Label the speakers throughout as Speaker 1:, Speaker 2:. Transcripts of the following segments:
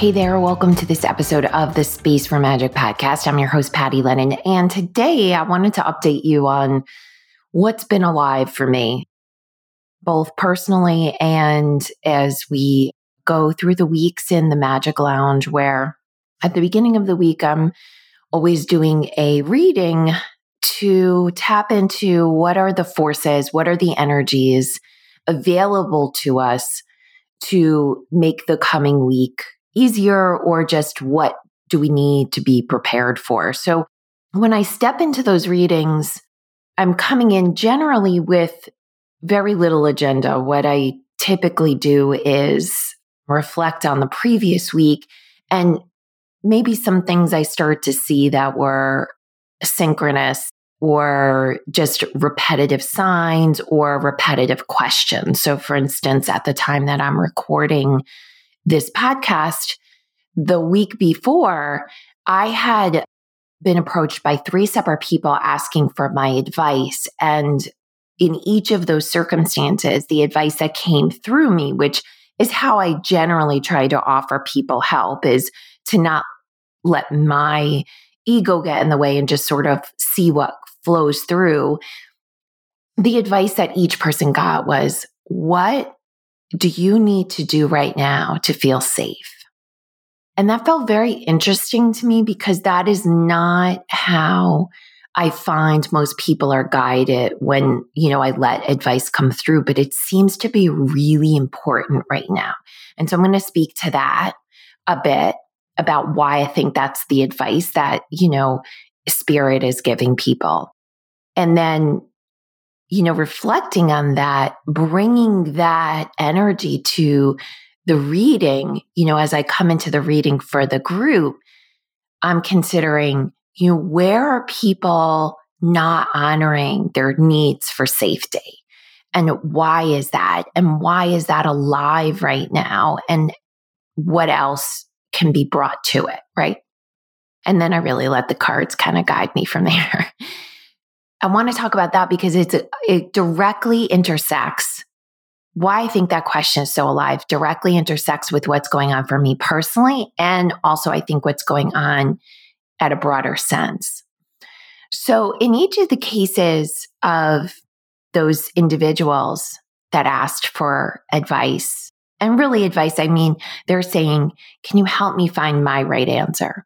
Speaker 1: Hey there, welcome to this episode of the Space for Magic podcast. I'm your host, Patty Lennon, and today I wanted to update you on what's been alive for me, both personally and as we go through the weeks in the Magic Lounge, where at the beginning of the week, I'm always doing a reading to tap into what are the forces, what are the energies available to us to make the coming week easier or just what do we need to be prepared for? So when I step into those readings, I'm coming in generally with very little agenda. What I typically do is reflect on the previous week and maybe some things I start to see that were synchronous or just repetitive signs or repetitive questions. So, for instance, at the time that I'm recording this podcast, the week before, I had been approached by three separate people asking for my advice. And in each of those circumstances, the advice that came through me, which is how I generally try to offer people help, is to not let my ego get in the way and just sort of see what flows through. The advice that each person got was, What do you need to do right now to feel safe? And that felt very interesting to me because that is not how I find most people are guided when, you know, I let advice come through, but it seems to be really important right now. And so I'm going to speak to that a bit about why I think that's the advice that, you know, spirit is giving people. And then you know, reflecting on that, bringing that energy to the reading, you know, as I come into the reading for the group, I'm considering, you know, where are people not honoring their needs for safety? And why is that? And why is that alive right now? And what else can be brought to it? Right. And then I really let the cards kind of guide me from there. I want to talk about that because it's it directly intersects why I think that question is so alive directly intersects with what's going on for me personally and also I think what's going on at a broader sense. So in each of the cases of those individuals that asked for advice and really advice I mean they're saying can you help me find my right answer?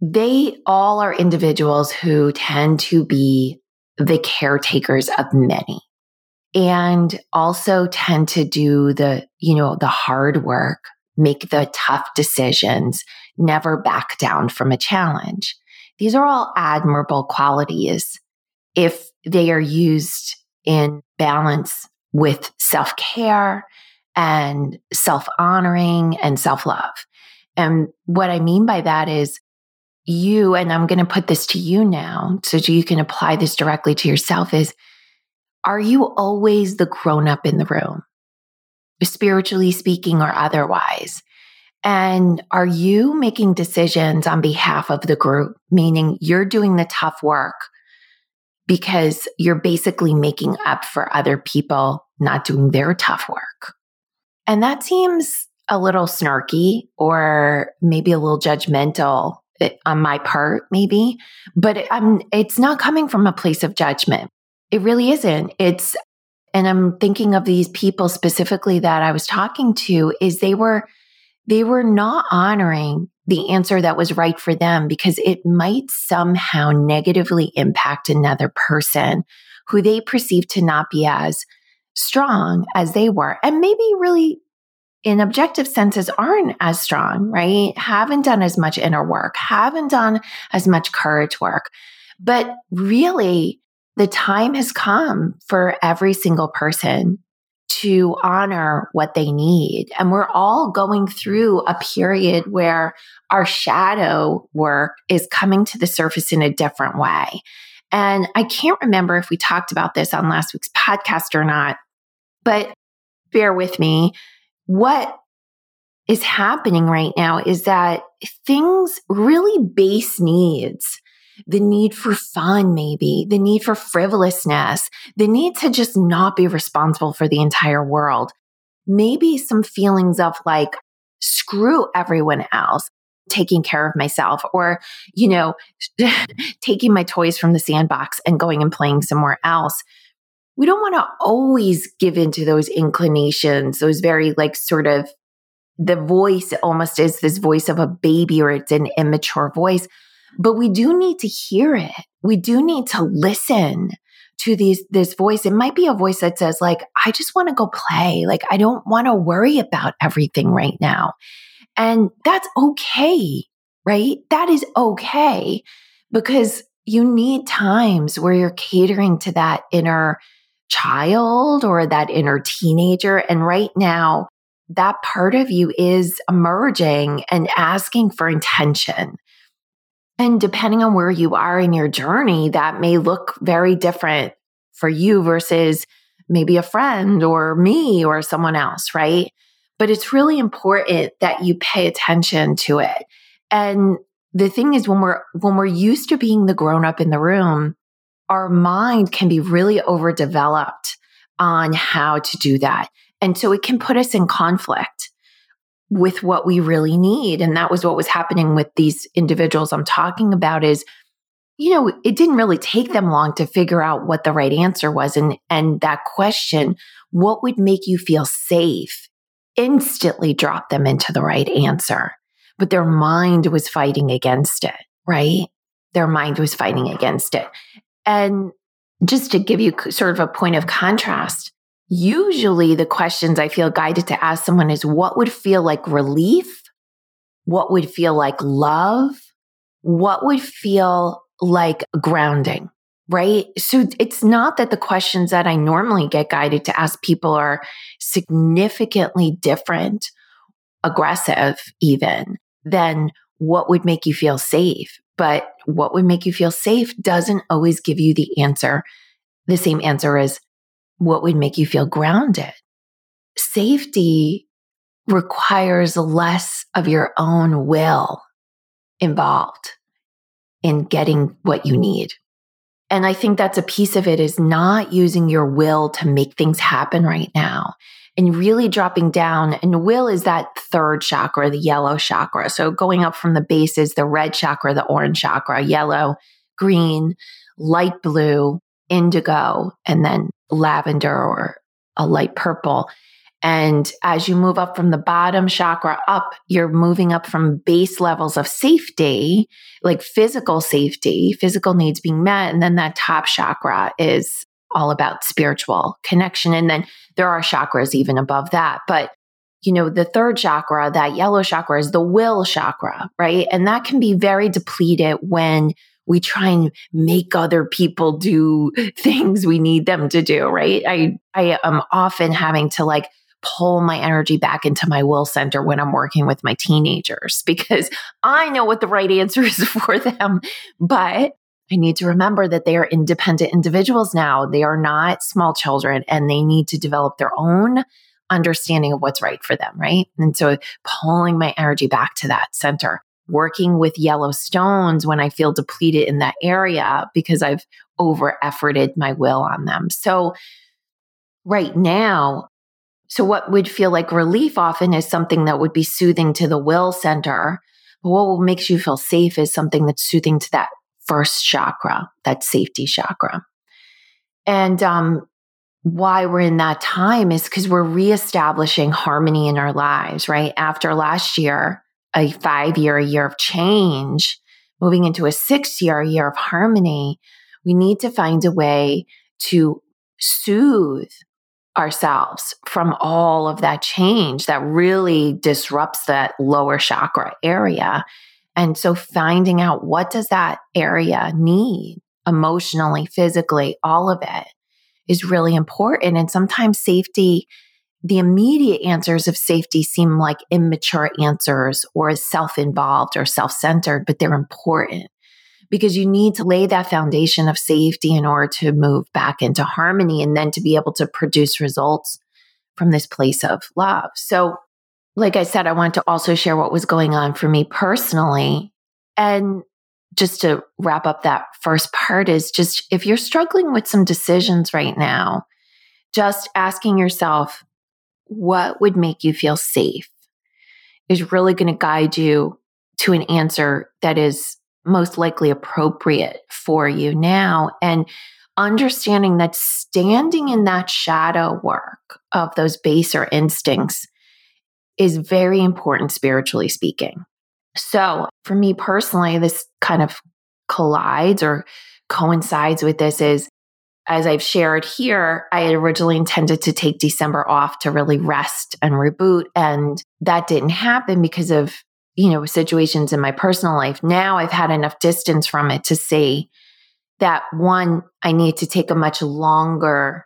Speaker 1: They all are individuals who tend to be the caretakers of many and also tend to do the, you know, the hard work, make the tough decisions, never back down from a challenge. These are all admirable qualities if they are used in balance with self care and self honoring and self love. And what I mean by that is you, and I'm going to put this to you now so you can apply this directly to yourself is, are you always the grown up in the room, spiritually speaking or otherwise? And are you making decisions on behalf of the group, meaning you're doing the tough work because you're basically making up for other people not doing their tough work? And that seems a little snarky or maybe a little judgmental Eh, on my part, maybe, but I'm, it's not coming from a place of judgment. It really isn't. It's, and I'm thinking of these people specifically that I was talking to is they were, they were not honoring the answer that was right for them because it might somehow negatively impact another person who they perceive to not be as strong as they were and maybe really in objective senses aren't as strong, right? Haven't done as much inner work, haven't done as much courage work. But really, the time has come for every single person to honor what they need. And we're all going through a period where our shadow work is coming to the surface in a different way. And I can't remember if we talked about this on last week's podcast or not, but bear with me. What is happening right now is that things really base needs the need for fun, maybe the need for frivolousness, the need to just not be responsible for the entire world. Maybe some feelings of like, screw everyone else taking care of myself or, you know, taking my toys from the sandbox and going and playing somewhere else. We don't want to always give into those inclinations, those very like sort of the voice almost is this voice of a baby or it's an immature voice. But we do need to hear it. We do need to listen to these this voice. It might be a voice that says, like, I just want to go play. Like, I don't want to worry about everything right now. And that's okay, right? That is okay because you need times where you're catering to that inner child or that inner teenager. And right now, that part of you is emerging and asking for intention. And depending on where you are in your journey, that may look very different for you versus maybe a friend or me or someone else, right? But it's really important that you pay attention to it. And the thing is when we're when we're used to being the grown up in the room, our mind can be really overdeveloped on how to do that. And so it can put us in conflict with what we really need. And that was what was happening with these individuals I'm talking about is, you know, it didn't really take them long to figure out what the right answer was. And, and that question, what would make you feel safe, instantly dropped them into the right answer. But their mind was fighting against it, right? Their mind was fighting against it. And just to give you sort of a point of contrast, Usually, the questions I feel guided to ask someone is what would feel like relief? What would feel like love? What would feel like grounding? Right. So it's not that the questions that I normally get guided to ask people are significantly different, aggressive, even than what would make you feel safe. But what would make you feel safe doesn't always give you the answer, the same answer as what would make you feel grounded. Safety requires less of your own will involved in getting what you need. And I think that's a piece of it is not using your will to make things happen right now and really dropping down. And will is that third chakra, the yellow chakra. So going up from the base is the red chakra, the orange chakra, yellow, green, light blue, indigo, and then lavender or a light purple. And as you move up from the bottom chakra up, you're moving up from base levels of safety, like physical safety, physical needs being met. And then that top chakra is all about spiritual connection. And then there are chakras even above that. But, you know, the third chakra, that yellow chakra is the will chakra, right? And that can be very depleted when we try and make other people do things we need them to do, right? I, I am often having to like pull my energy back into my will center when I'm working with my teenagers because I know what the right answer is for them. But I need to remember that they are independent individuals now. They are not small children and they need to develop their own understanding of what's right for them, right? And so pulling my energy back to that center working with yellow stones when I feel depleted in that area because I've over efforted my will on them. So, right now, so what would feel like relief often is something that would be soothing to the will center. What makes you feel safe is something that's soothing to that first chakra, that safety chakra. And um, why we're in that time is because we're reestablishing harmony in our lives, right? After last year, a five year, a year of change, moving into a six year, a year of harmony, we need to find a way to soothe ourselves from all of that change that really disrupts that lower chakra area. And so finding out what does that area need emotionally, physically, all of it is really important. And sometimes safety the immediate answers of safety seem like immature answers or self involved or self centered, but they're important because you need to lay that foundation of safety in order to move back into harmony and then to be able to produce results from this place of love. So, like I said, I wanted to also share what was going on for me personally. And just to wrap up that first part is just if you're struggling with some decisions right now, just asking yourself, what would make you feel safe is really going to guide you to an answer that is most likely appropriate for you now. And understanding that standing in that shadow work of those baser instincts is very important spiritually speaking. So, for me personally, this kind of collides or coincides with this is as I've shared here, I had originally intended to take December off to really rest and reboot. And that didn't happen because of, you know, situations in my personal life. Now I've had enough distance from it to see that one, I need to take a much longer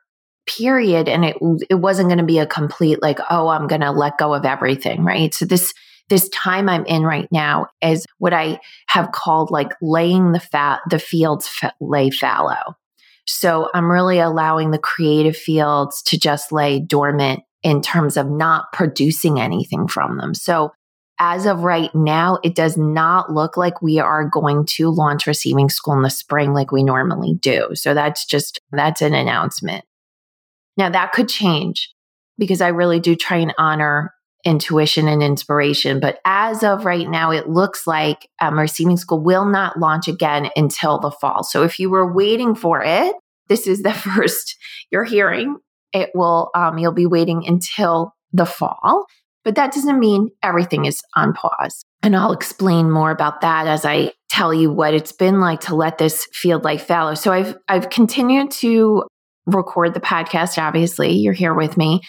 Speaker 1: period. And it, it wasn't going to be a complete, like, oh, I'm going to let go of everything. Right. So this, this time I'm in right now is what I have called like laying the fat, the fields fa- lay fallow. So I'm really allowing the creative fields to just lay dormant in terms of not producing anything from them. So as of right now, it does not look like we are going to launch receiving school in the spring like we normally do. So that's just, that's an announcement. Now that could change because I really do try and honor intuition and inspiration. But as of right now, it looks like um, Receiving School will not launch again until the fall. So if you were waiting for it, this is the first you're hearing. It will, um, you'll be waiting until the fall. But that doesn't mean everything is on pause. And I'll explain more about that as I tell you what it's been like to let this field like fallow. So I've I've continued to record the podcast, obviously. You're here with me.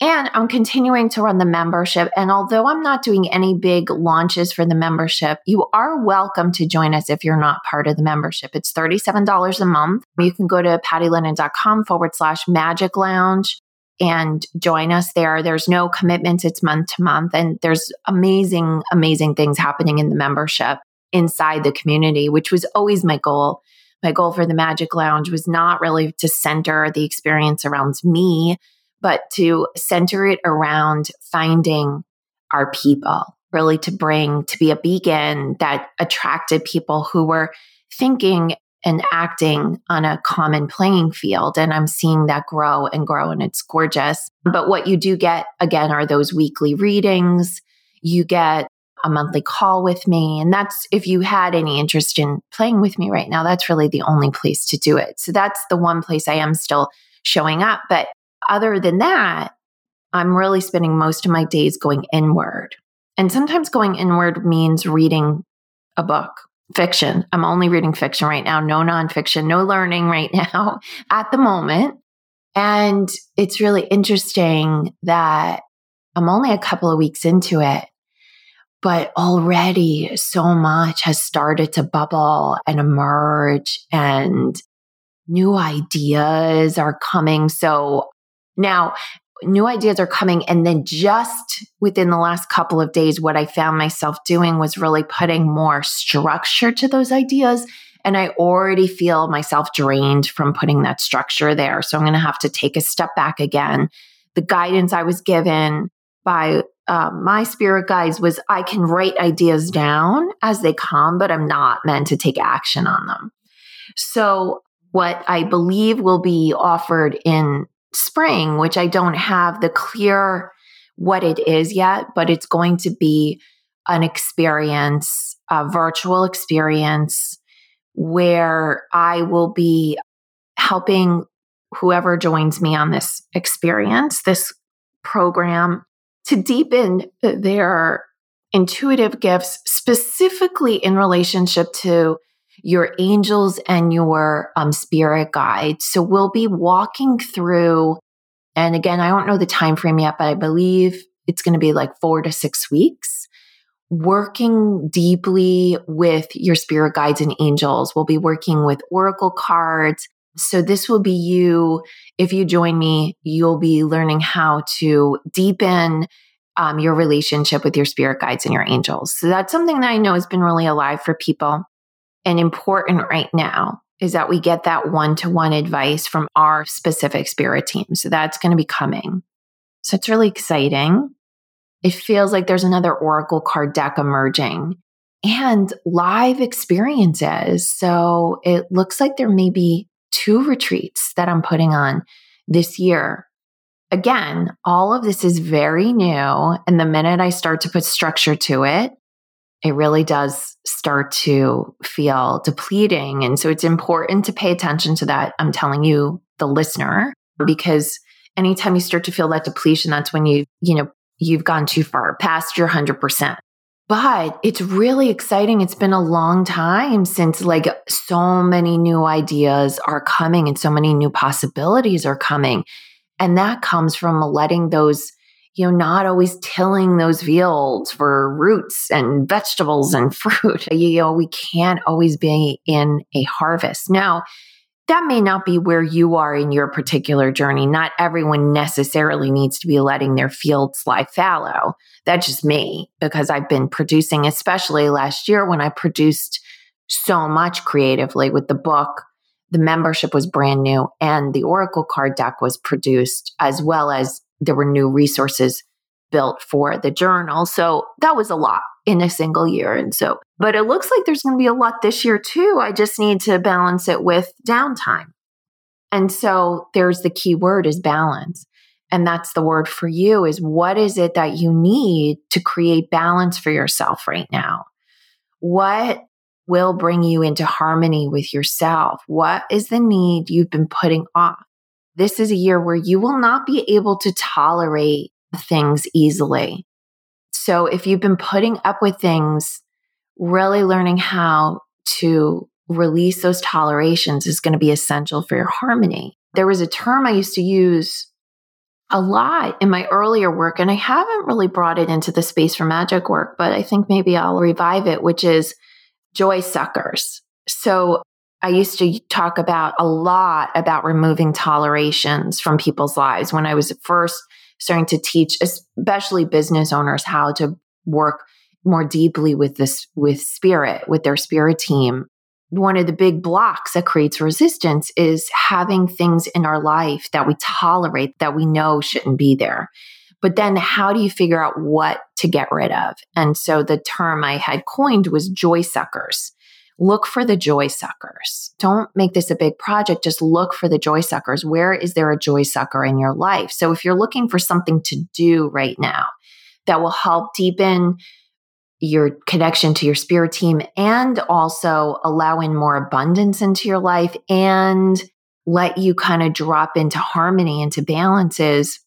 Speaker 1: And I'm continuing to run the membership. And although I'm not doing any big launches for the membership, you are welcome to join us if you're not part of the membership. It's $37 a month. You can go to pattylennon.com forward slash magic lounge and join us there. There's no commitments, it's month to month. And there's amazing, amazing things happening in the membership inside the community, which was always my goal. My goal for the Magic Lounge was not really to center the experience around me, but to center it around finding our people, really to bring, to be a beacon that attracted people who were thinking and acting on a common playing field. And I'm seeing that grow and grow, and it's gorgeous. But what you do get, again, are those weekly readings. You get a monthly call with me. And that's if you had any interest in playing with me right now, that's really the only place to do it. So that's the one place I am still showing up. But other than that, I'm really spending most of my days going inward. And sometimes going inward means reading a book, fiction. I'm only reading fiction right now, no nonfiction, no learning right now at the moment. And it's really interesting that I'm only a couple of weeks into it, but already so much has started to bubble and emerge and new ideas are coming. So now, new ideas are coming. And then just within the last couple of days, what I found myself doing was really putting more structure to those ideas. And I already feel myself drained from putting that structure there. So I'm going to have to take a step back again. The guidance I was given by uh, my spirit guides was I can write ideas down as they come, but I'm not meant to take action on them. So, what I believe will be offered in spring, which I don't have the clear what it is yet, but it's going to be an experience, a virtual experience where I will be helping whoever joins me on this experience, this program, to deepen their intuitive gifts, specifically in relationship to your angels and your um, spirit guides. So we'll be walking through, and again, I don't know the time frame yet, but I believe it's going to be like four to six weeks. Working deeply with your spirit guides and angels. We'll be working with oracle cards, So this will be you. If you join me, you'll be learning how to deepen um, your relationship with your spirit guides and your angels. So that's something that I know has been really alive for people and important right now is that we get that one to one advice from our specific spirit team. So that's going to be coming. So it's really exciting. It feels like there's another Oracle card deck emerging and live experiences. So it looks like there may be two retreats that I'm putting on this year. Again, all of this is very new. And the minute I start to put structure to it, it really does start to feel depleting. And so it's important to pay attention to that. I'm telling you, the listener, because anytime you start to feel that depletion, that's when you, you know, you've gone too far past your 100%. But it's really exciting. It's been a long time since like so many new ideas are coming and so many new possibilities are coming. And that comes from letting those, you know, not always tilling those fields for roots and vegetables and fruit. You know, we can't always be in a harvest. Now, that may not be where you are in your particular journey. Not everyone necessarily needs to be letting their fields lie fallow. That's just me because I've been producing, especially last year when I produced so much creatively with the book. The membership was brand new and the Oracle card deck was produced as well as there were new resources built for the journal. So that was a lot in a single year. And so, but it looks like there's going to be a lot this year too. I just need to balance it with downtime. And so there's the key word is balance. And that's the word for you is what is it that you need to create balance for yourself right now? What will bring you into harmony with yourself? What is the need you've been putting off? This is a year where you will not be able to tolerate things easily. So if you've been putting up with things, really learning how to release those tolerations is going to be essential for your harmony. There was a term I used to use a lot in my earlier work, and I haven't really brought it into the space for magic work, but I think maybe I'll revive it, which is joy suckers. So I used to talk about a lot about removing tolerations from people's lives when I was first starting to teach, especially business owners, how to work more deeply with this, with spirit, with their spirit team. One of the big blocks that creates resistance is having things in our life that we tolerate that we know shouldn't be there. But then how do you figure out what to get rid of? And so the term I had coined was joy suckers look for the joy suckers. Don't make this a big project. Just look for the joy suckers. Where is there a joy sucker in your life? So if you're looking for something to do right now that will help deepen your connection to your spirit team and also allow in more abundance into your life and let you kind of drop into harmony, into balances,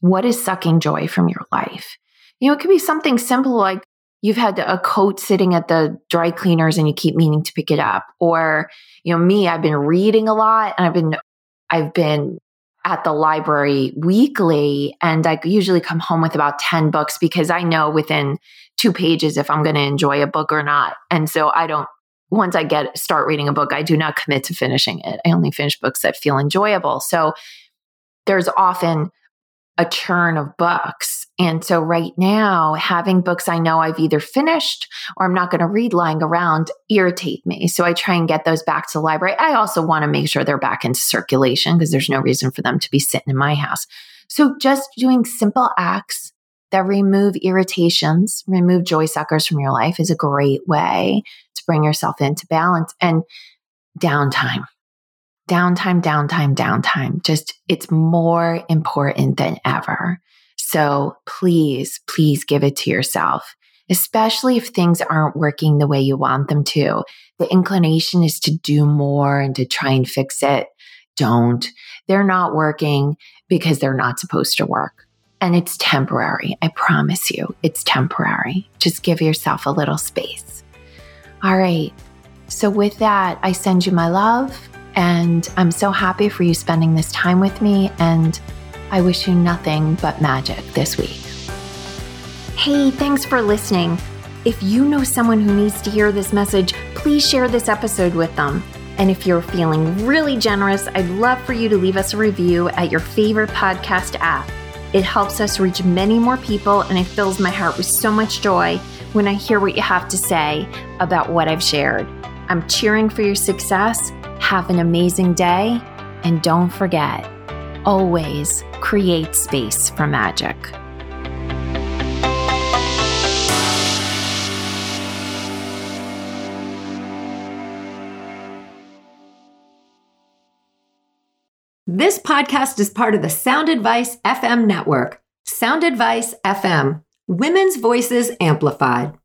Speaker 1: what is sucking joy from your life? You know, it could be something simple like you've had a coat sitting at the dry cleaners and you keep meaning to pick it up. Or you know me i've been reading a lot and i've been i've been at the library weekly and i usually come home with about 10 books because i know within two pages if i'm going to enjoy a book or not. And so i don't once i get start reading a book i do not commit to finishing it. I only finish books that feel enjoyable. So there's often a churn of books. And so right now, having books I know I've either finished or I'm not going to read lying around irritate me. So I try and get those back to the library. I also want to make sure they're back into circulation because there's no reason for them to be sitting in my house. So just doing simple acts that remove irritations, remove joy suckers from your life is a great way to bring yourself into balance and downtime downtime, downtime, downtime. Just it's more important than ever. So please, please give it to yourself, especially if things aren't working the way you want them to. The inclination is to do more and to try and fix it. Don't. They're not working because they're not supposed to work. And it's temporary. I promise you, it's temporary. Just give yourself a little space. All right. So, with that, I send you my love. And I'm so happy for you spending this time with me. And I wish you nothing but magic this week. Hey, thanks for listening. If you know someone who needs to hear this message, please share this episode with them. And if you're feeling really generous, I'd love for you to leave us a review at your favorite podcast app. It helps us reach many more people, and it fills my heart with so much joy when I hear what you have to say about what I've shared. I'm cheering for your success. Have an amazing day, and don't forget always create space for magic.
Speaker 2: This podcast is part of the Sound Advice FM network. Sound Advice FM, Women's Voices Amplified.